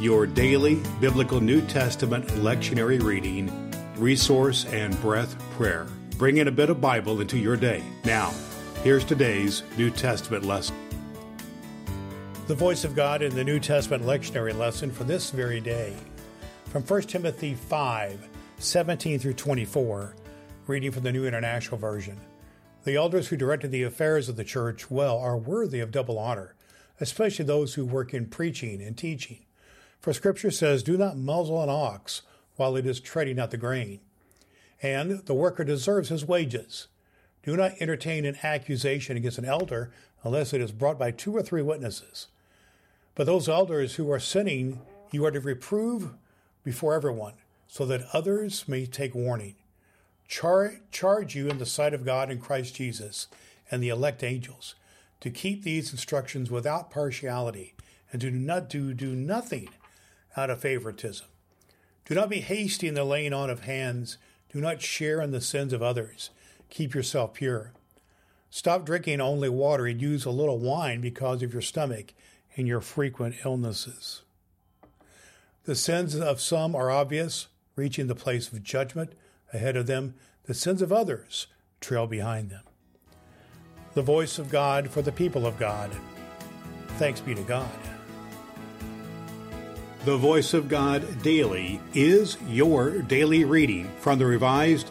your daily biblical New Testament lectionary reading, resource, and breath prayer. Bring in a bit of Bible into your day. Now, here's today's New Testament lesson. The voice of God in the New Testament lectionary lesson for this very day. From 1 Timothy 5 17 through 24, reading from the New International Version. The elders who directed the affairs of the church well are worthy of double honor, especially those who work in preaching and teaching. For Scripture says, Do not muzzle an ox while it is treading out the grain, and the worker deserves his wages. Do not entertain an accusation against an elder unless it is brought by two or three witnesses. But those elders who are sinning, you are to reprove before everyone, so that others may take warning. Char- charge you in the sight of God and Christ Jesus and the elect angels to keep these instructions without partiality and to not do, do nothing out of favoritism. Do not be hasty in the laying on of hands. Do not share in the sins of others. Keep yourself pure. Stop drinking only water and use a little wine because of your stomach and your frequent illnesses. The sins of some are obvious, reaching the place of judgment ahead of them, the sins of others trail behind them. The voice of God for the people of God. Thanks be to God. The Voice of God Daily is your daily reading from the Revised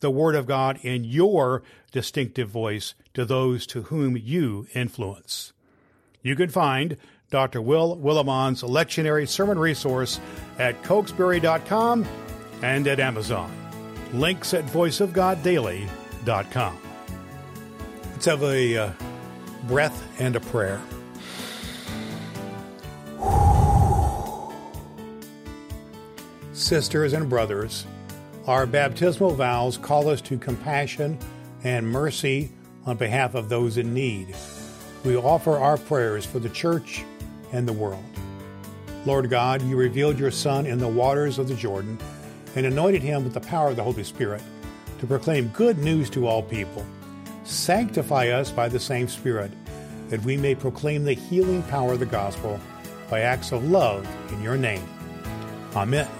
the Word of God in your distinctive voice to those to whom you influence. You can find Dr. Will Willimon's lectionary sermon resource at cokesbury.com and at Amazon. Links at voiceofgoddaily.com. Let's have a uh, breath and a prayer. Sisters and brothers, our baptismal vows call us to compassion and mercy on behalf of those in need we offer our prayers for the church and the world. Lord God, you revealed your Son in the waters of the Jordan and anointed him with the power of the Holy Spirit to proclaim good news to all people. Sanctify us by the same Spirit, that we may proclaim the healing power of the gospel by acts of love in your name. Amen.